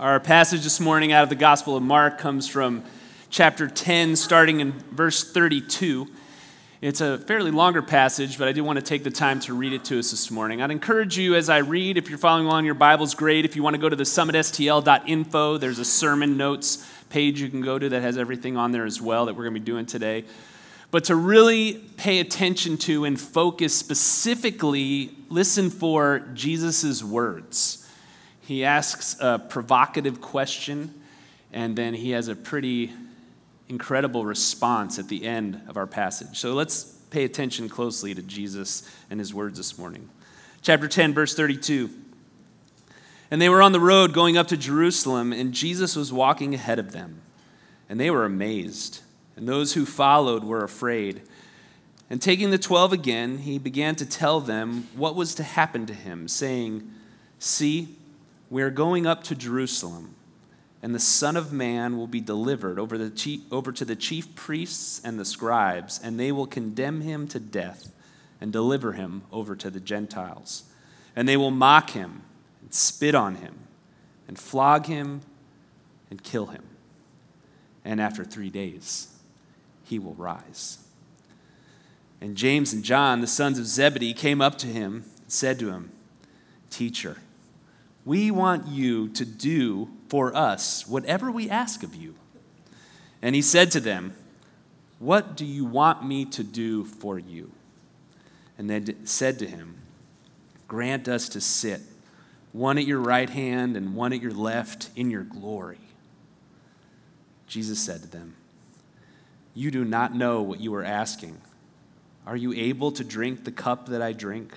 Our passage this morning out of the Gospel of Mark comes from chapter 10, starting in verse 32. It's a fairly longer passage, but I do want to take the time to read it to us this morning. I'd encourage you as I read, if you're following along your Bible's great. If you want to go to the summitstl.info, there's a sermon notes page you can go to that has everything on there as well that we're going to be doing today. But to really pay attention to and focus specifically, listen for Jesus' words he asks a provocative question, and then he has a pretty incredible response at the end of our passage. So let's pay attention closely to Jesus and his words this morning. Chapter 10, verse 32. And they were on the road going up to Jerusalem, and Jesus was walking ahead of them. And they were amazed, and those who followed were afraid. And taking the twelve again, he began to tell them what was to happen to him, saying, See, we are going up to Jerusalem, and the Son of Man will be delivered over, the chief, over to the chief priests and the scribes, and they will condemn him to death and deliver him over to the Gentiles. And they will mock him and spit on him and flog him and kill him. And after three days, he will rise. And James and John, the sons of Zebedee, came up to him and said to him, Teacher, we want you to do for us whatever we ask of you. And he said to them, What do you want me to do for you? And they said to him, Grant us to sit, one at your right hand and one at your left, in your glory. Jesus said to them, You do not know what you are asking. Are you able to drink the cup that I drink?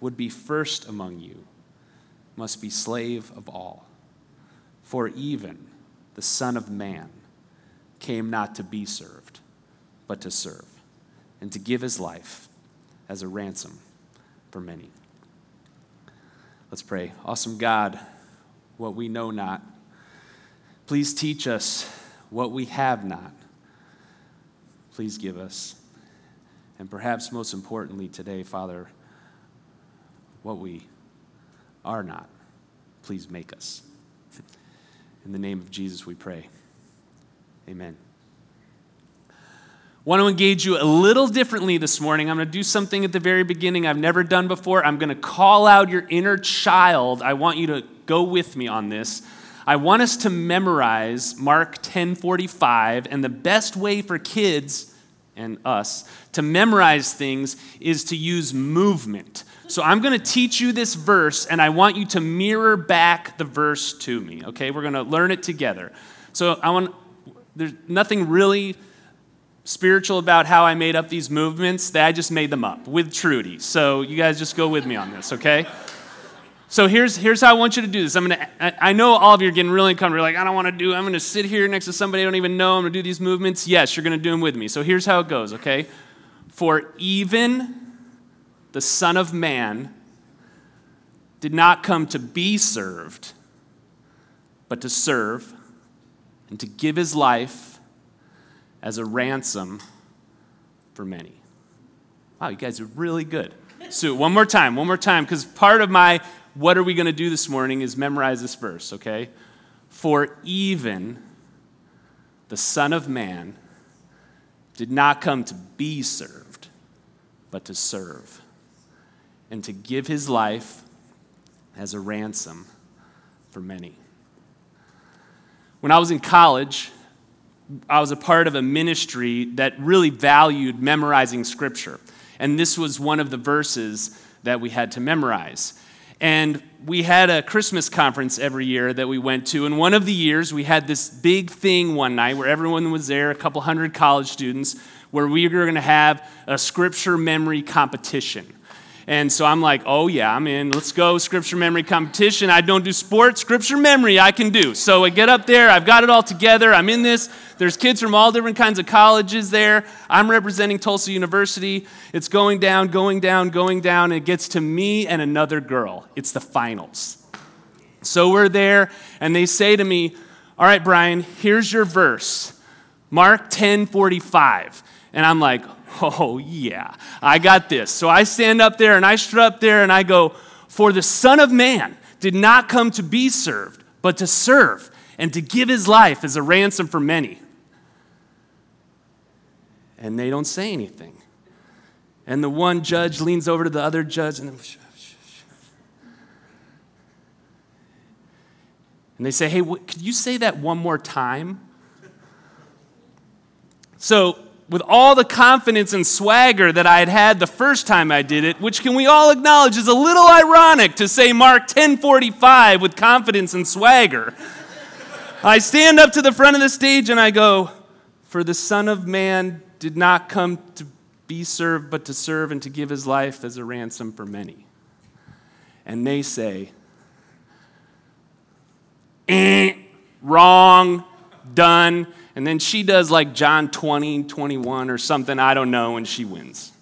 would be first among you must be slave of all. For even the Son of Man came not to be served, but to serve, and to give his life as a ransom for many. Let's pray. Awesome God, what we know not, please teach us what we have not. Please give us. And perhaps most importantly today, Father, what we are not, please make us. In the name of Jesus, we pray. Amen. Want to engage you a little differently this morning. I'm going to do something at the very beginning I've never done before. I'm going to call out your inner child. I want you to go with me on this. I want us to memorize Mark 10:45 and the best way for kids and us to memorize things is to use movement. So I'm going to teach you this verse, and I want you to mirror back the verse to me, okay? We're going to learn it together. So I want, there's nothing really spiritual about how I made up these movements. That I just made them up with Trudy. So you guys just go with me on this, okay? So here's, here's how I want you to do this. I'm gonna, I, I know all of you are getting really uncomfortable. You're like, I don't want to do, I'm going to sit here next to somebody I don't even know. I'm going to do these movements. Yes, you're going to do them with me. So here's how it goes, okay? For even the Son of Man, did not come to be served, but to serve and to give his life as a ransom for many. Wow, you guys are really good. So, one more time, one more time, because part of my what are we going to do this morning is memorize this verse, okay? For even the Son of Man did not come to be served, but to serve and to give his life as a ransom for many. When I was in college, I was a part of a ministry that really valued memorizing scripture. And this was one of the verses that we had to memorize. And we had a Christmas conference every year that we went to. And one of the years, we had this big thing one night where everyone was there, a couple hundred college students, where we were going to have a scripture memory competition. And so I'm like, oh yeah, I'm in. Let's go, scripture memory competition. I don't do sports, scripture memory I can do. So I get up there, I've got it all together, I'm in this. There's kids from all different kinds of colleges there. I'm representing Tulsa University. It's going down, going down, going down. And it gets to me and another girl. It's the finals. So we're there, and they say to me, All right, Brian, here's your verse. Mark 10 45. And I'm like, Oh, yeah, I got this. So I stand up there and I strut up there and I go, For the Son of Man did not come to be served, but to serve and to give his life as a ransom for many. And they don't say anything. And the one judge leans over to the other judge and, and they say, Hey, could you say that one more time? So with all the confidence and swagger that I had had the first time I did it, which can we all acknowledge is a little ironic to say Mark 10:45 with confidence and swagger. I stand up to the front of the stage and I go, "For the Son of Man did not come to be served but to serve and to give his life as a ransom for many." And they say, eh, wrong, done. And then she does like John 20, 21 or something, I don't know, and she wins.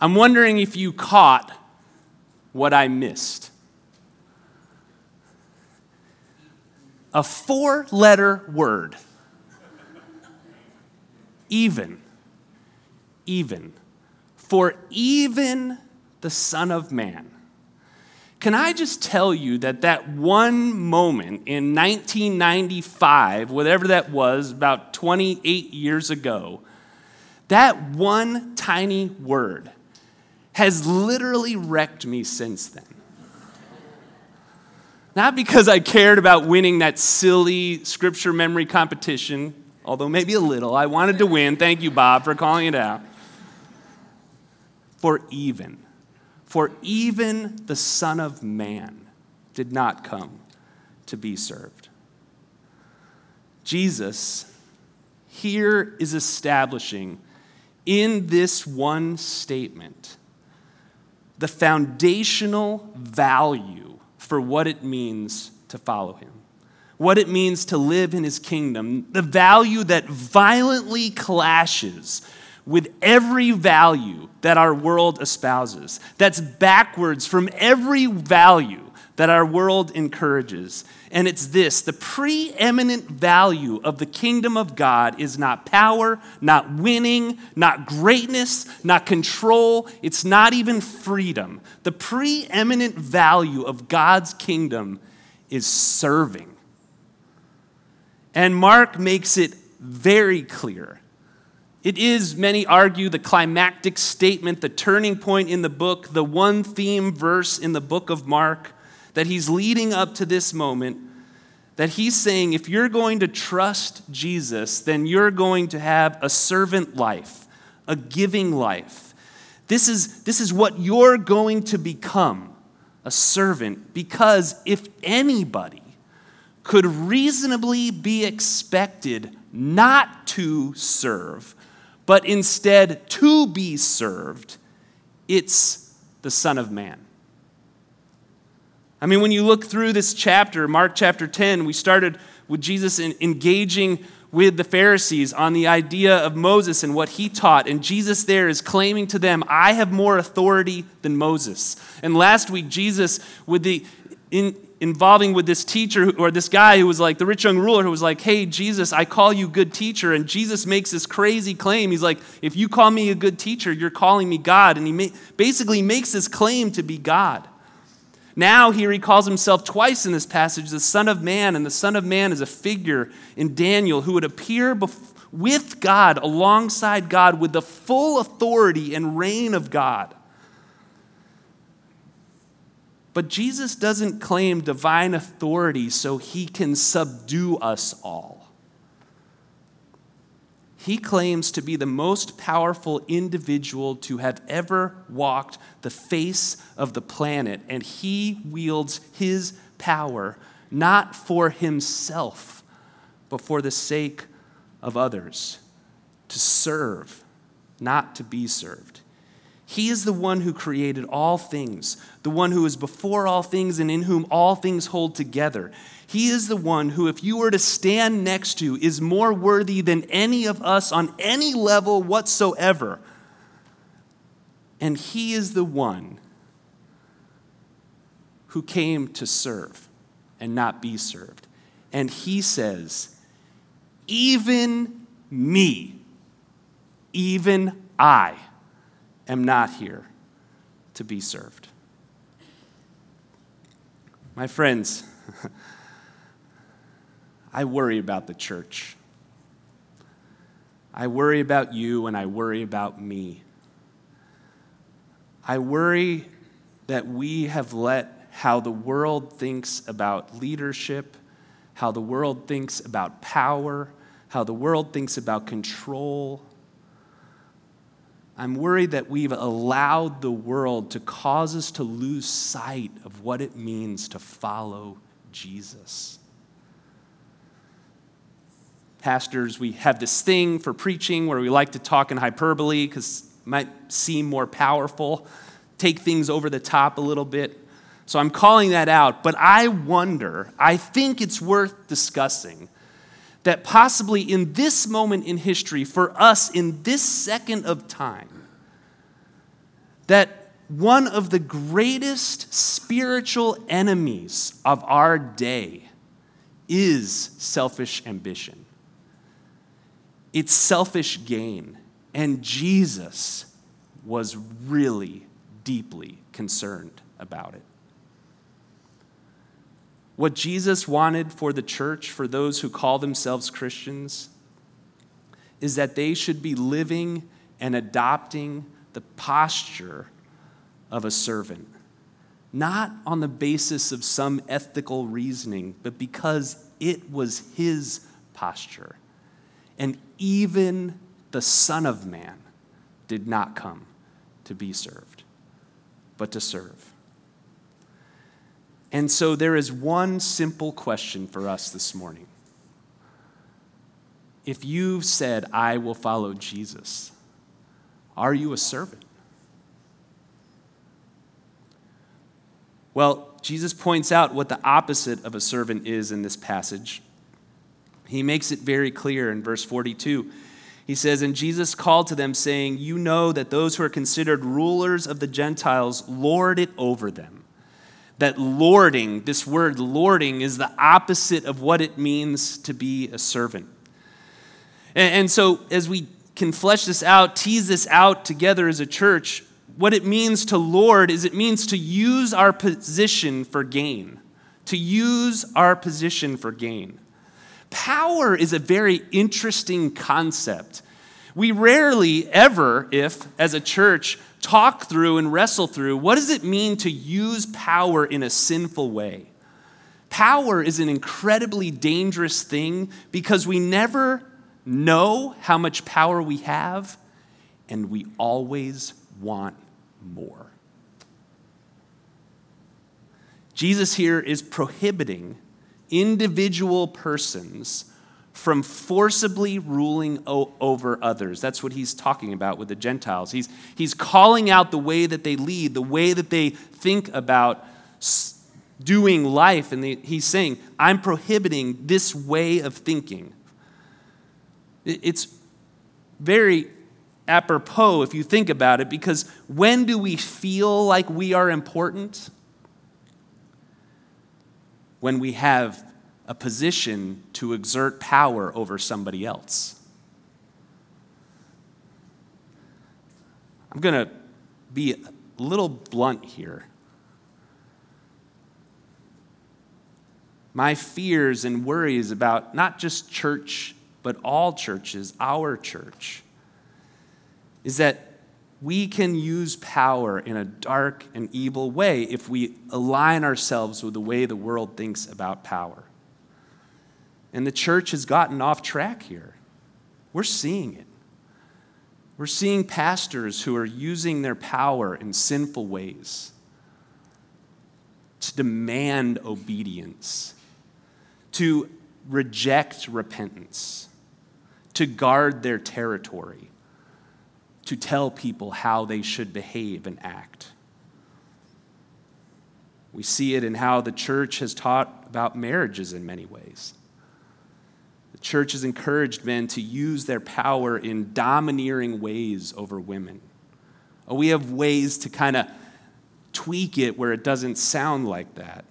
I'm wondering if you caught what I missed. A four letter word. Even. Even. For even the Son of Man can I just tell you that that one moment in 1995, whatever that was, about 28 years ago, that one tiny word has literally wrecked me since then. Not because I cared about winning that silly scripture memory competition, although maybe a little. I wanted to win. Thank you, Bob, for calling it out. For even for even the Son of Man did not come to be served. Jesus here is establishing in this one statement the foundational value for what it means to follow him, what it means to live in his kingdom, the value that violently clashes with every value that our world espouses. That's backwards from every value that our world encourages. And it's this the preeminent value of the kingdom of God is not power, not winning, not greatness, not control. It's not even freedom. The preeminent value of God's kingdom is serving. And Mark makes it very clear it is, many argue, the climactic statement, the turning point in the book, the one theme verse in the book of Mark, that he's leading up to this moment. That he's saying, if you're going to trust Jesus, then you're going to have a servant life, a giving life. This is, this is what you're going to become a servant, because if anybody could reasonably be expected not to serve, but instead to be served, it's the Son of Man. I mean, when you look through this chapter, Mark chapter 10, we started with Jesus engaging with the Pharisees on the idea of Moses and what he taught. And Jesus there is claiming to them, I have more authority than Moses. And last week, Jesus, with the in, involving with this teacher or this guy who was like the rich young ruler who was like, Hey, Jesus, I call you good teacher. And Jesus makes this crazy claim. He's like, If you call me a good teacher, you're calling me God. And he basically makes this claim to be God. Now, here he calls himself twice in this passage the Son of Man. And the Son of Man is a figure in Daniel who would appear with God, alongside God, with the full authority and reign of God. But Jesus doesn't claim divine authority so he can subdue us all. He claims to be the most powerful individual to have ever walked the face of the planet, and he wields his power not for himself, but for the sake of others, to serve, not to be served. He is the one who created all things, the one who is before all things and in whom all things hold together. He is the one who, if you were to stand next to, is more worthy than any of us on any level whatsoever. And He is the one who came to serve and not be served. And He says, Even me, even I am not here to be served. My friends, I worry about the church. I worry about you and I worry about me. I worry that we have let how the world thinks about leadership, how the world thinks about power, how the world thinks about control. I'm worried that we've allowed the world to cause us to lose sight of what it means to follow Jesus pastors, we have this thing for preaching where we like to talk in hyperbole because it might seem more powerful, take things over the top a little bit. So I'm calling that out. But I wonder, I think it's worth discussing that possibly in this moment in history, for us in this second of time, that one of the greatest spiritual enemies of our day is selfish ambition it's selfish gain. And Jesus was really deeply concerned about it. What Jesus wanted for the church, for those who call themselves Christians, is that they should be living and adopting the posture of a servant, not on the basis of some ethical reasoning, but because it was his posture. And even the Son of Man did not come to be served, but to serve. And so there is one simple question for us this morning. If you've said, I will follow Jesus, are you a servant? Well, Jesus points out what the opposite of a servant is in this passage. He makes it very clear in verse 42. He says, And Jesus called to them, saying, You know that those who are considered rulers of the Gentiles lord it over them. That lording, this word lording, is the opposite of what it means to be a servant. And, and so, as we can flesh this out, tease this out together as a church, what it means to lord is it means to use our position for gain. To use our position for gain. Power is a very interesting concept. We rarely ever, if as a church, talk through and wrestle through what does it mean to use power in a sinful way? Power is an incredibly dangerous thing because we never know how much power we have and we always want more. Jesus here is prohibiting individual persons from forcibly ruling o- over others. That's what he's talking about with the Gentiles. He's, he's calling out the way that they lead, the way that they think about doing life. And he's saying, I'm prohibiting this way of thinking. It, it's very apropos if you think about it, because when do we feel like we are important? when we have a position to exert power over somebody else. I'm going to be a little blunt here. My fears and worries about not just church, but all churches, our church, is that we can use power in a dark and evil way if we align ourselves with the way the world thinks about power. And the church has gotten off track here. We're seeing it. We're seeing pastors who are using their power in sinful ways to demand obedience, to reject repentance, to guard their territory to tell people how they should behave and act. We see it in how the church has taught about marriages in many ways. Church has encouraged men to use their power in domineering ways over women. Oh, we have ways to kind of tweak it where it doesn't sound like that.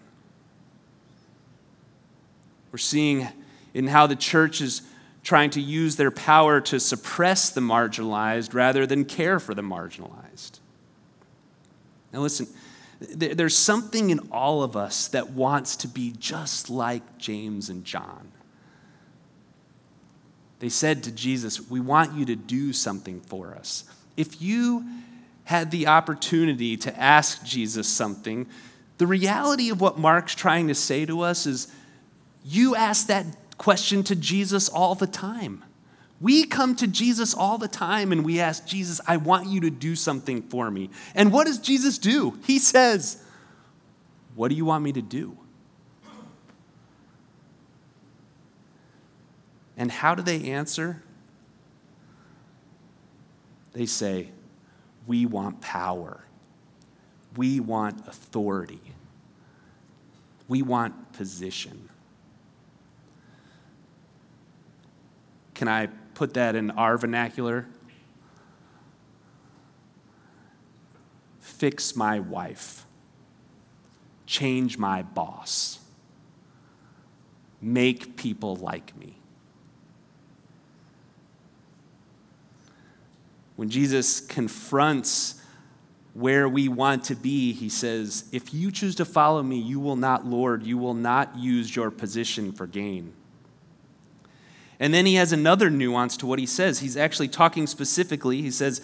We're seeing in how the church is trying to use their power to suppress the marginalized rather than care for the marginalized. Now, listen, there's something in all of us that wants to be just like James and John. They said to Jesus, We want you to do something for us. If you had the opportunity to ask Jesus something, the reality of what Mark's trying to say to us is you ask that question to Jesus all the time. We come to Jesus all the time and we ask Jesus, I want you to do something for me. And what does Jesus do? He says, What do you want me to do? And how do they answer? They say, We want power. We want authority. We want position. Can I put that in our vernacular? Fix my wife. Change my boss. Make people like me. When Jesus confronts where we want to be, he says, If you choose to follow me, you will not lord, you will not use your position for gain. And then he has another nuance to what he says. He's actually talking specifically. He says,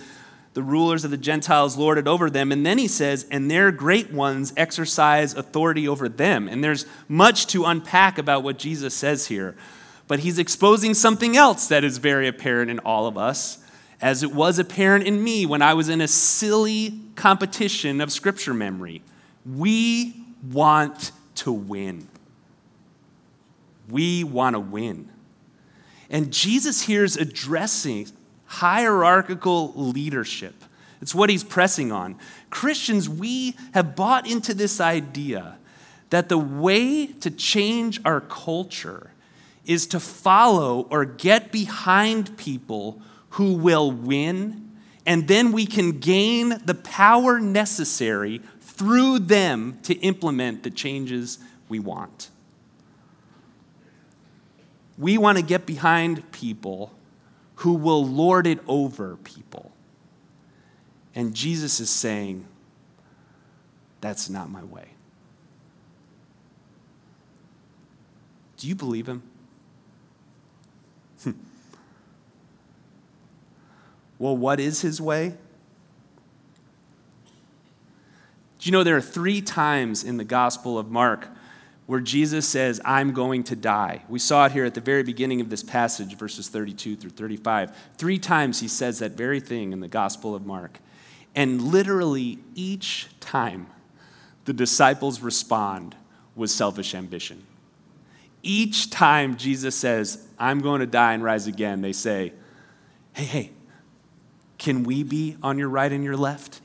the rulers of the Gentiles lorded over them. And then he says, and their great ones exercise authority over them. And there's much to unpack about what Jesus says here. But he's exposing something else that is very apparent in all of us, as it was apparent in me when I was in a silly competition of scripture memory. We want to win. We want to win. And Jesus here is addressing hierarchical leadership. It's what he's pressing on. Christians, we have bought into this idea that the way to change our culture is to follow or get behind people who will win, and then we can gain the power necessary through them to implement the changes we want. We want to get behind people who will lord it over people. And Jesus is saying, That's not my way. Do you believe him? Well, what is his way? Do you know there are three times in the Gospel of Mark where Jesus says, I'm going to die. We saw it here at the very beginning of this passage, verses 32 through 35. Three times he says that very thing in the Gospel of Mark. And literally each time the disciples respond with selfish ambition. Each time Jesus says, I'm going to die and rise again, they say, Hey, hey, can we be on your right and your left?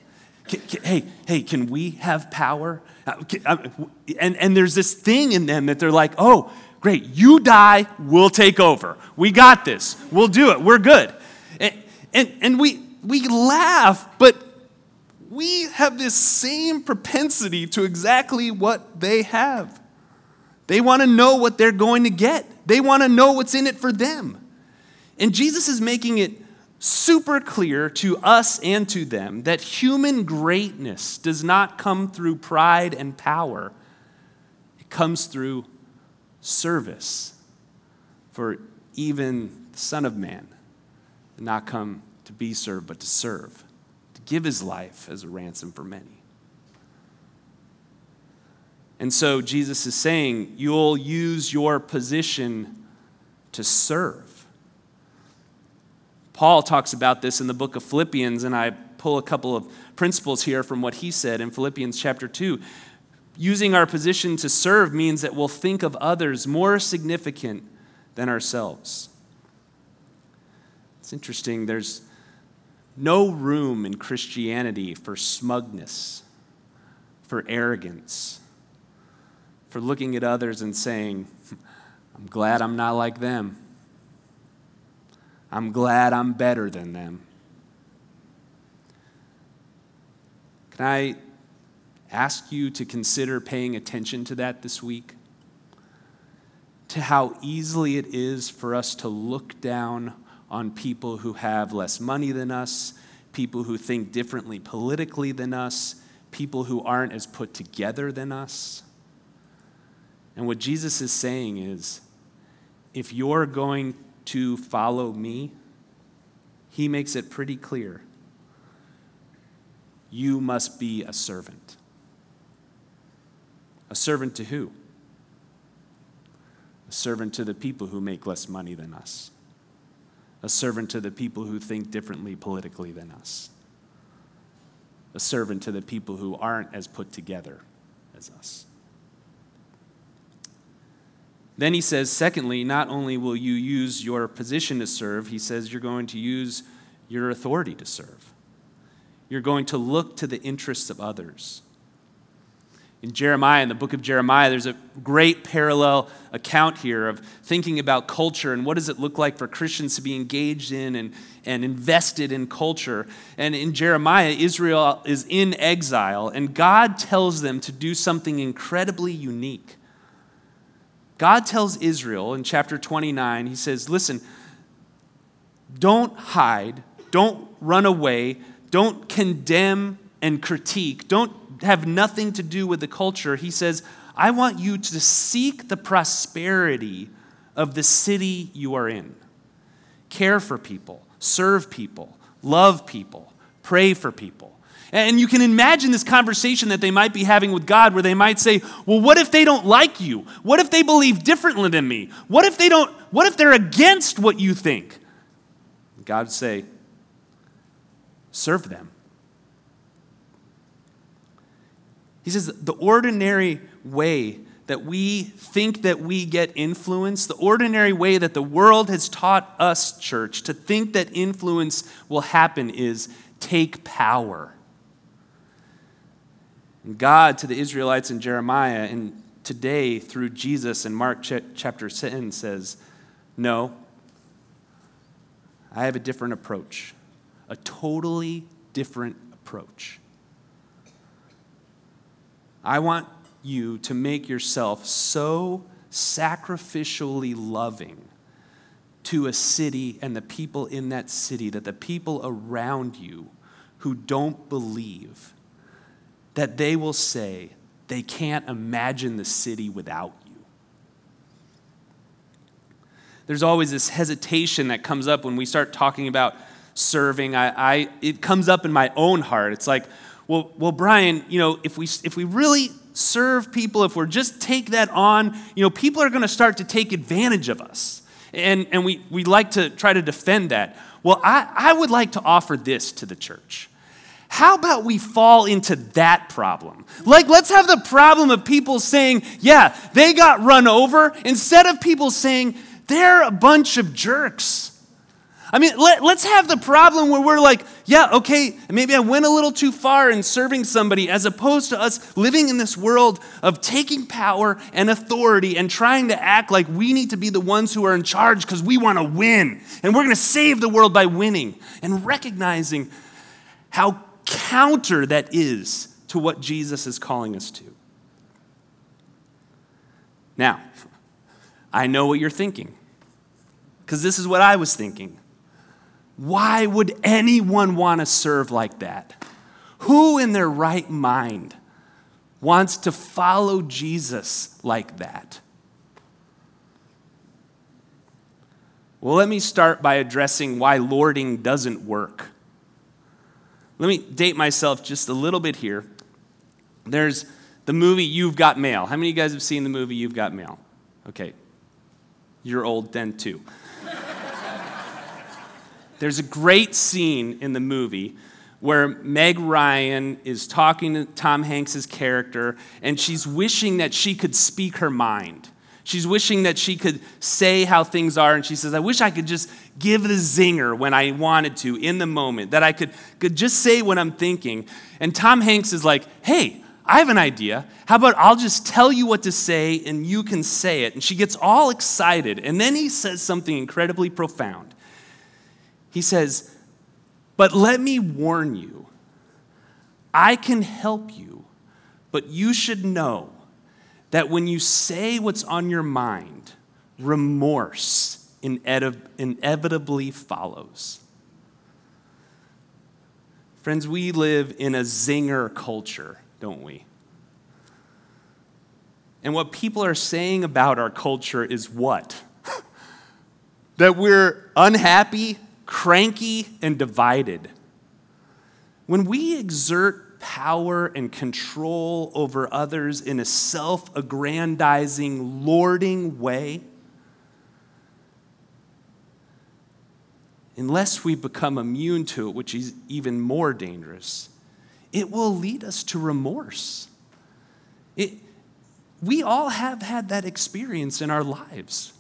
Can, can, hey, hey, can we have power? Uh, uh, and, and there's this thing in them that they're like, oh, great, you die, we'll take over. We got this. We'll do it. We're good. And, and, and we, we laugh, but we have this same propensity to exactly what they have. They want to know what they're going to get, they want to know what's in it for them. And Jesus is making it super clear to us and to them that human greatness does not come through pride and power, it comes through service. For even the Son of Man did not come to be served, but to serve, to give his life as a ransom for many. And so Jesus is saying, you'll use your position to serve. Paul talks about this in the book of Philippians, and I pull a couple of principles here from what he said in Philippians chapter 2. Using our position to serve means that we'll think of others more significant than ourselves. It's interesting, there's no room in Christianity for smugness, for arrogance, for looking at others and saying, I'm glad I'm not like them. I'm glad I'm better than them. Can I ask you to consider paying attention to that this week? To how easily it is for us to look down on people who have less money than us, people who think differently politically than us, people who aren't as put together than us. And what Jesus is saying is if you're going to follow me, he makes it pretty clear you must be a servant. A servant to who? A servant to the people who make less money than us a servant to the people who think differently politically than us, a servant to the people who aren't as put together as us. Then he says, secondly, not only will you use your position to serve, he says you're going to use your authority to serve. You're going to look to the interests of others in Jeremiah, in the book of Jeremiah, there's a great parallel account here of thinking about culture and what does it look like for Christians to be engaged in and, and invested in culture. And in Jeremiah, Israel is in exile, and God tells them to do something incredibly unique. God tells Israel in chapter 29, He says, Listen, don't hide, don't run away, don't condemn and critique, don't have nothing to do with the culture. He says, I want you to seek the prosperity of the city you are in. Care for people, serve people, love people, pray for people. And you can imagine this conversation that they might be having with God where they might say, Well, what if they don't like you? What if they believe differently than me? What if they don't, what if they're against what you think? God would say, Serve them. He says the ordinary way that we think that we get influence, the ordinary way that the world has taught us, church, to think that influence will happen is take power. And God to the Israelites in Jeremiah and today through Jesus in Mark chapter 10 says, No, I have a different approach, a totally different approach. I want you to make yourself so sacrificially loving to a city and the people in that city that the people around you who don't believe that they will say they can't imagine the city without you. There's always this hesitation that comes up when we start talking about serving. I, I, it comes up in my own heart. It's like, well, well, Brian, you know, if we, if we really serve people, if we're just take that on, you know, people are going to start to take advantage of us. And, and we, we like to try to defend that. Well, I, I would like to offer this to the church. How about we fall into that problem? Like, let's have the problem of people saying, yeah, they got run over, instead of people saying, they're a bunch of jerks. I mean, let, us have the problem where we're like, yeah, okay, maybe I went a little too far in serving somebody, as opposed to us living in this world of taking power and authority and trying to act like we need to be the ones who are in charge because we want to win. And we're going to save the world by winning. And recognizing how counter that is to what Jesus is calling us to. Now, I know what you're thinking, because this is what I was thinking. Why would anyone want to serve like that? Who in their right mind wants to follow Jesus like that? Well, let me start by addressing why lording doesn't work. Let me date myself just a little bit here. There's the movie You've Got Mail. How many of you guys have seen the movie You've Got Mail? Okay. You're old then, too. There's a great scene in the movie where Meg Ryan is talking to Tom Hanks's character, and she's wishing that she could speak her mind. She's wishing that she could say how things are, and she says, I wish I could just give the zinger when I wanted to in the moment, that I could, could just say what I'm thinking. And Tom Hanks is like, hey, I have an idea. How about I'll just tell you what to say and you can say it? And she gets all excited. And then he says something incredibly profound. He says, But let me warn you, I can help you, but you should know that when you say what's on your mind, remorse inevitably follows. Friends, we live in a zinger culture, don't we? And what people are saying about our culture is what? that we're unhappy, cranky, and divided. When we exert power and control over others in a self aggrandizing, lording way, unless we become immune to it, which is even more dangerous, it will lead us to remorse. It, we all have had that experience in our lives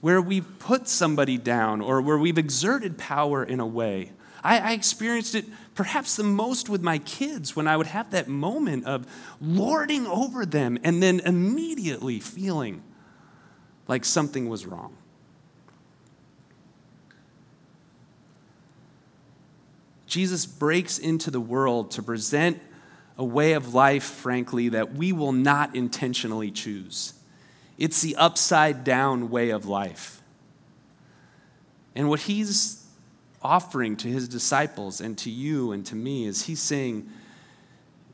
where we've put somebody down or where we've exerted power in a way I, I experienced it perhaps the most with my kids when I would have that moment of lording over them and then immediately feeling like something was wrong. Jesus breaks into the world to present a way of life, frankly, that we will not intentionally choose. It's the upside down way of life. And what he's offering to his disciples and to you and to me is he's saying,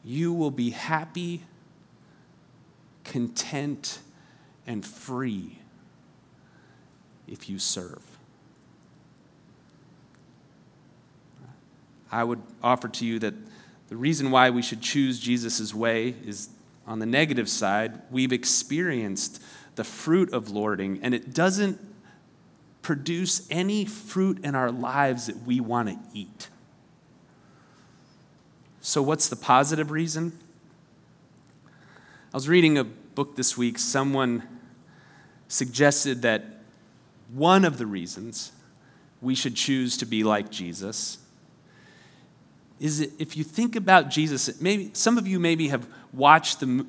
You will be happy, content, and free if you serve. I would offer to you that the reason why we should choose Jesus' way is on the negative side, we've experienced the fruit of lording, and it doesn't produce any fruit in our lives that we want to eat. So, what's the positive reason? I was reading a book this week. Someone suggested that one of the reasons we should choose to be like Jesus is that if you think about Jesus, maybe some of you maybe have watched the,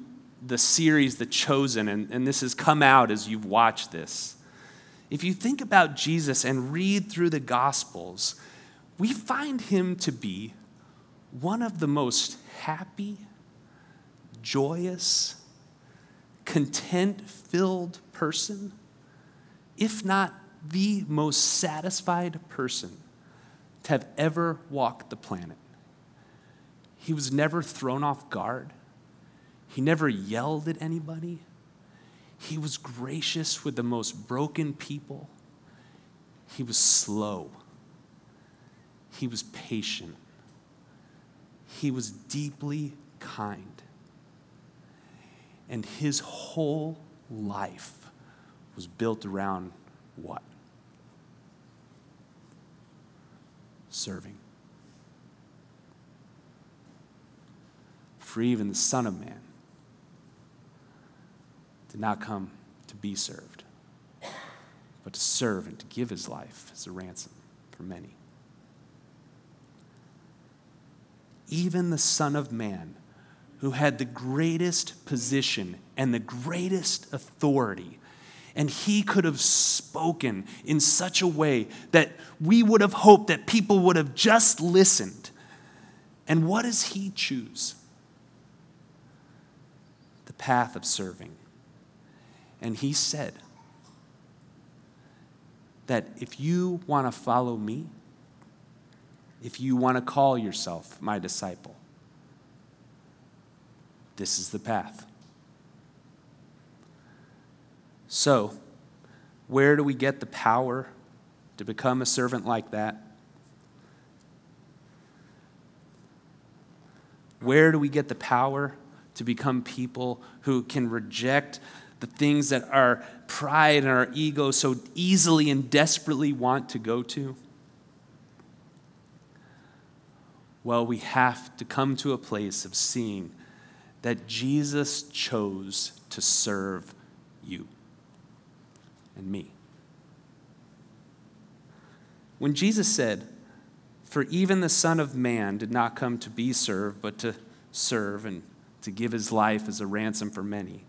the series The Chosen, and, and this has come out as you've watched this. If you think about Jesus and read through the Gospels, we find him to be one of the most happy, joyous, content filled person, if not the most satisfied person to have ever walked the planet. He was never thrown off guard. He never yelled at anybody. He was gracious with the most broken people. He was slow. He was patient. He was deeply kind. And his whole life was built around what? Serving. For even the Son of Man did not come to be served, but to serve and to give his life as a ransom for many. Even the Son of Man, who had the greatest position and the greatest authority, and he could have spoken in such a way that we would have hoped that people would have just listened. And what does he choose? The path of serving. And he said that if you want to follow me, if you want to call yourself my disciple, this is the path. So, where do we get the power to become a servant like that? Where do we get the power to become people who can reject the things that our pride and our ego so easily and desperately want to go to? Well, we have to come to a place of seeing that Jesus chose to serve you and me. When Jesus said, For even the Son of Man did not come to be served, but to serve and to give his life as a ransom for many,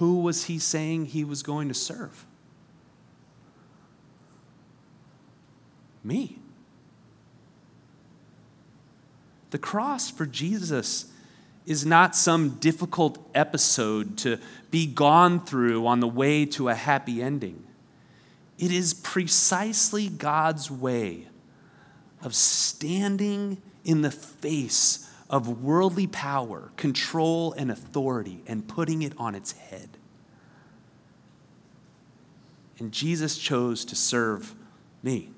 who was he saying he was going to serve? Me. The cross for Jesus is not some difficult episode to be gone through on the way to a happy ending. It is precisely God's way of standing in the face of worldly power, control, and authority and putting it on its head. And Jesus chose to serve me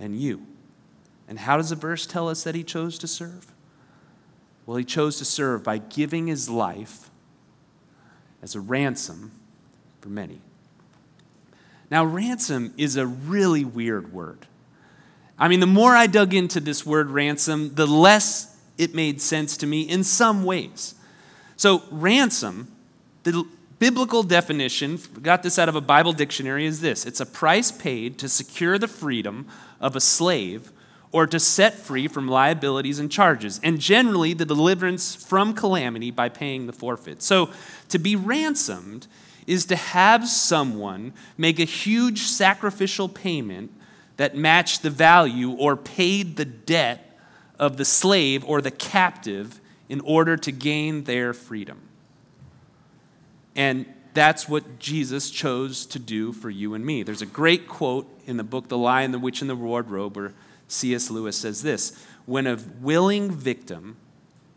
and you. And how does the verse tell us that he chose to serve? Well, he chose to serve by giving his life as a ransom for many. Now, ransom is a really weird word. I mean, the more I dug into this word ransom, the less it made sense to me in some ways. So, ransom, the biblical definition, got this out of a Bible dictionary, is this it's a price paid to secure the freedom of a slave or to set free from liabilities and charges, and generally the deliverance from calamity by paying the forfeit. So, to be ransomed is to have someone make a huge sacrificial payment that matched the value or paid the debt of the slave or the captive in order to gain their freedom. And that's what Jesus chose to do for you and me. There's a great quote in the book The Lion, the Witch, and the Wardrobe where C.S. Lewis says this When a willing victim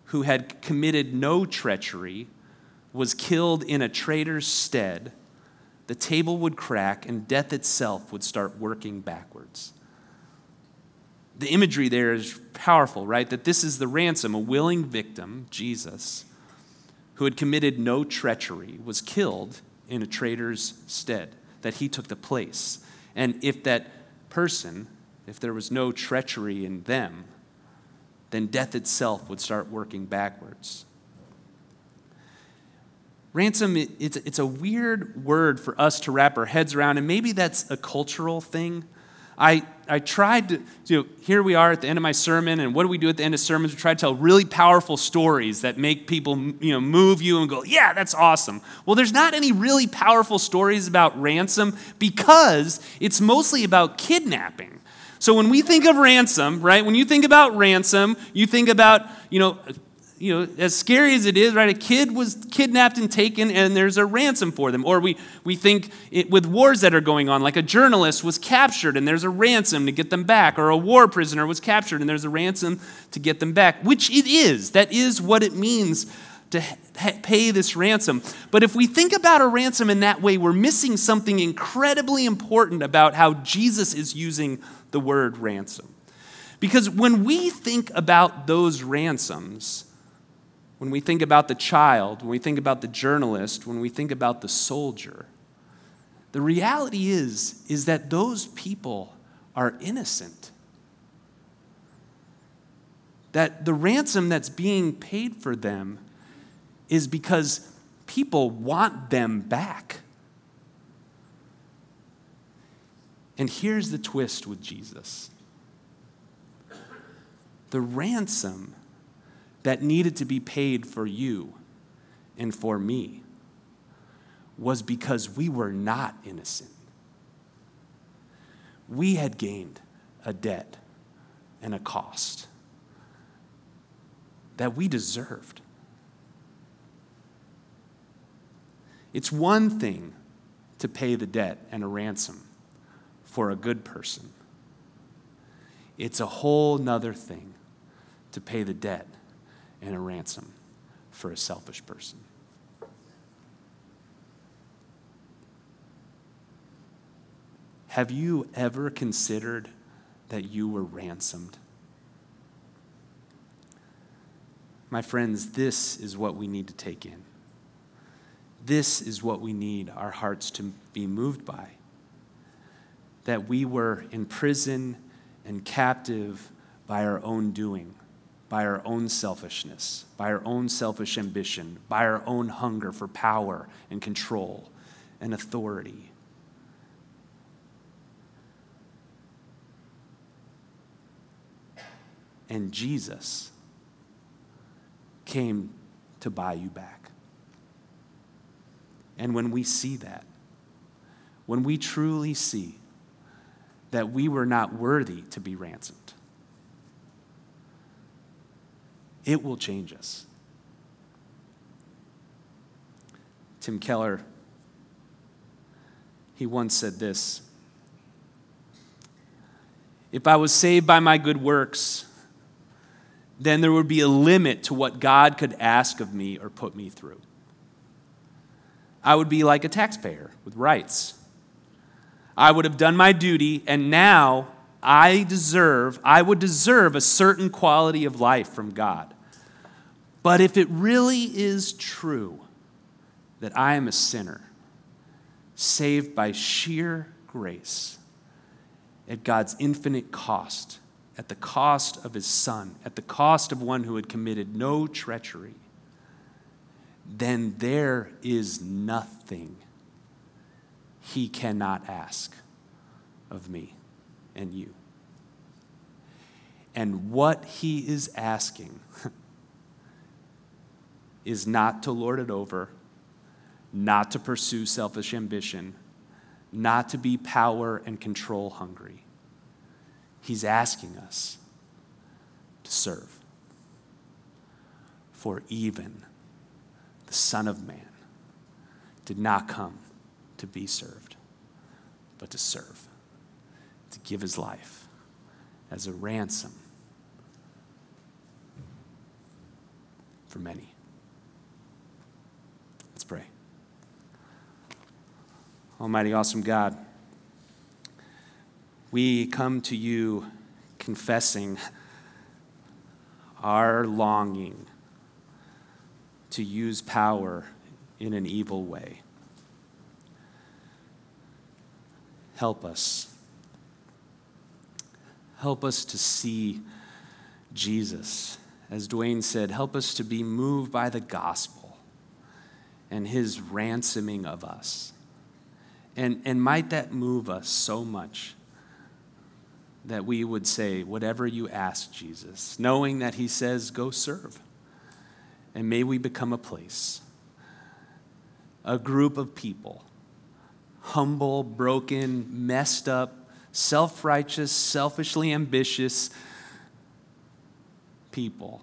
who had committed no treachery was killed in a traitor's stead, the table would crack and death itself would start working backwards. The imagery there is powerful, right? That this is the ransom, a willing victim, Jesus, who had committed no treachery, was killed in a traitor's stead, that he took the place. And if that person if there was no treachery in them, then death itself would start working backwards. Ransom, it's, it's a weird word for us to wrap our heads around, and maybe that's a cultural thing. I, I tried to, you know, here we are at the end of my sermon, and what do we do at the end of sermons? We try to tell really powerful stories that make people, you know, move you and go, yeah, that's awesome. Well, there's not any really powerful stories about ransom because it's mostly about kidnapping. So when we think of ransom, right, when you think about ransom, you think about, you know, you know, as scary as it is, right? A kid was kidnapped and taken, and there's a ransom for them. Or we, we think it, with wars that are going on, like a journalist was captured and there's a ransom to get them back, or a war prisoner was captured and there's a ransom to get them back, which it is. That is what it means to pay this ransom. But if we think about a ransom in that way, we're missing something incredibly important about how Jesus is using the word ransom. Because when we think about those ransoms, when we think about the child, when we think about the journalist, when we think about the soldier, the reality is is that those people are innocent. That the ransom that's being paid for them is because people want them back. And here's the twist with Jesus the ransom that needed to be paid for you and for me was because we were not innocent. We had gained a debt and a cost that we deserved. It's one thing to pay the debt and a ransom for a good person. It's a whole nother thing to pay the debt and a ransom for a selfish person. Have you ever considered that you were ransomed? My friends, this is what we need to take in. This is what we need our hearts to be moved by. That we were in prison and captive by our own doing, by our own selfishness, by our own selfish ambition, by our own hunger for power and control and authority. And Jesus came to buy you back. And when we see that, when we truly see that we were not worthy to be ransomed, it will change us. Tim Keller, he once said this If I was saved by my good works, then there would be a limit to what God could ask of me or put me through. I would be like a taxpayer with rights. I would have done my duty, and now I deserve, I would deserve a certain quality of life from God. But if it really is true that I am a sinner, saved by sheer grace at God's infinite cost, at the cost of his son, at the cost of one who had committed no treachery, then there is nothing he cannot ask of me and you. And what he is asking is not to lord it over, not to pursue selfish ambition, not to be power and control hungry. He's asking us to serve. For even the Son of Man did not come to be served, but to serve, give his life as a ransom for many. Let's pray. Almighty, awesome God we come to you confessing our longing to use power in an evil way. Help us. Help us to see Jesus. As Dwayne said, help us to be moved by the gospel and his ransoming of us. And, and might that move us so much that we would say, Whatever you ask, Jesus, knowing that He says, Go serve. And may we become a place, a group of people, humble, broken, messed up, self righteous, selfishly ambitious people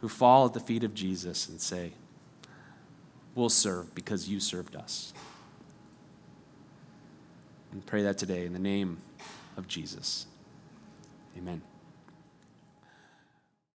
who fall at the feet of Jesus and say, We'll serve because you served us. And pray that today in the name of Jesus. Amen.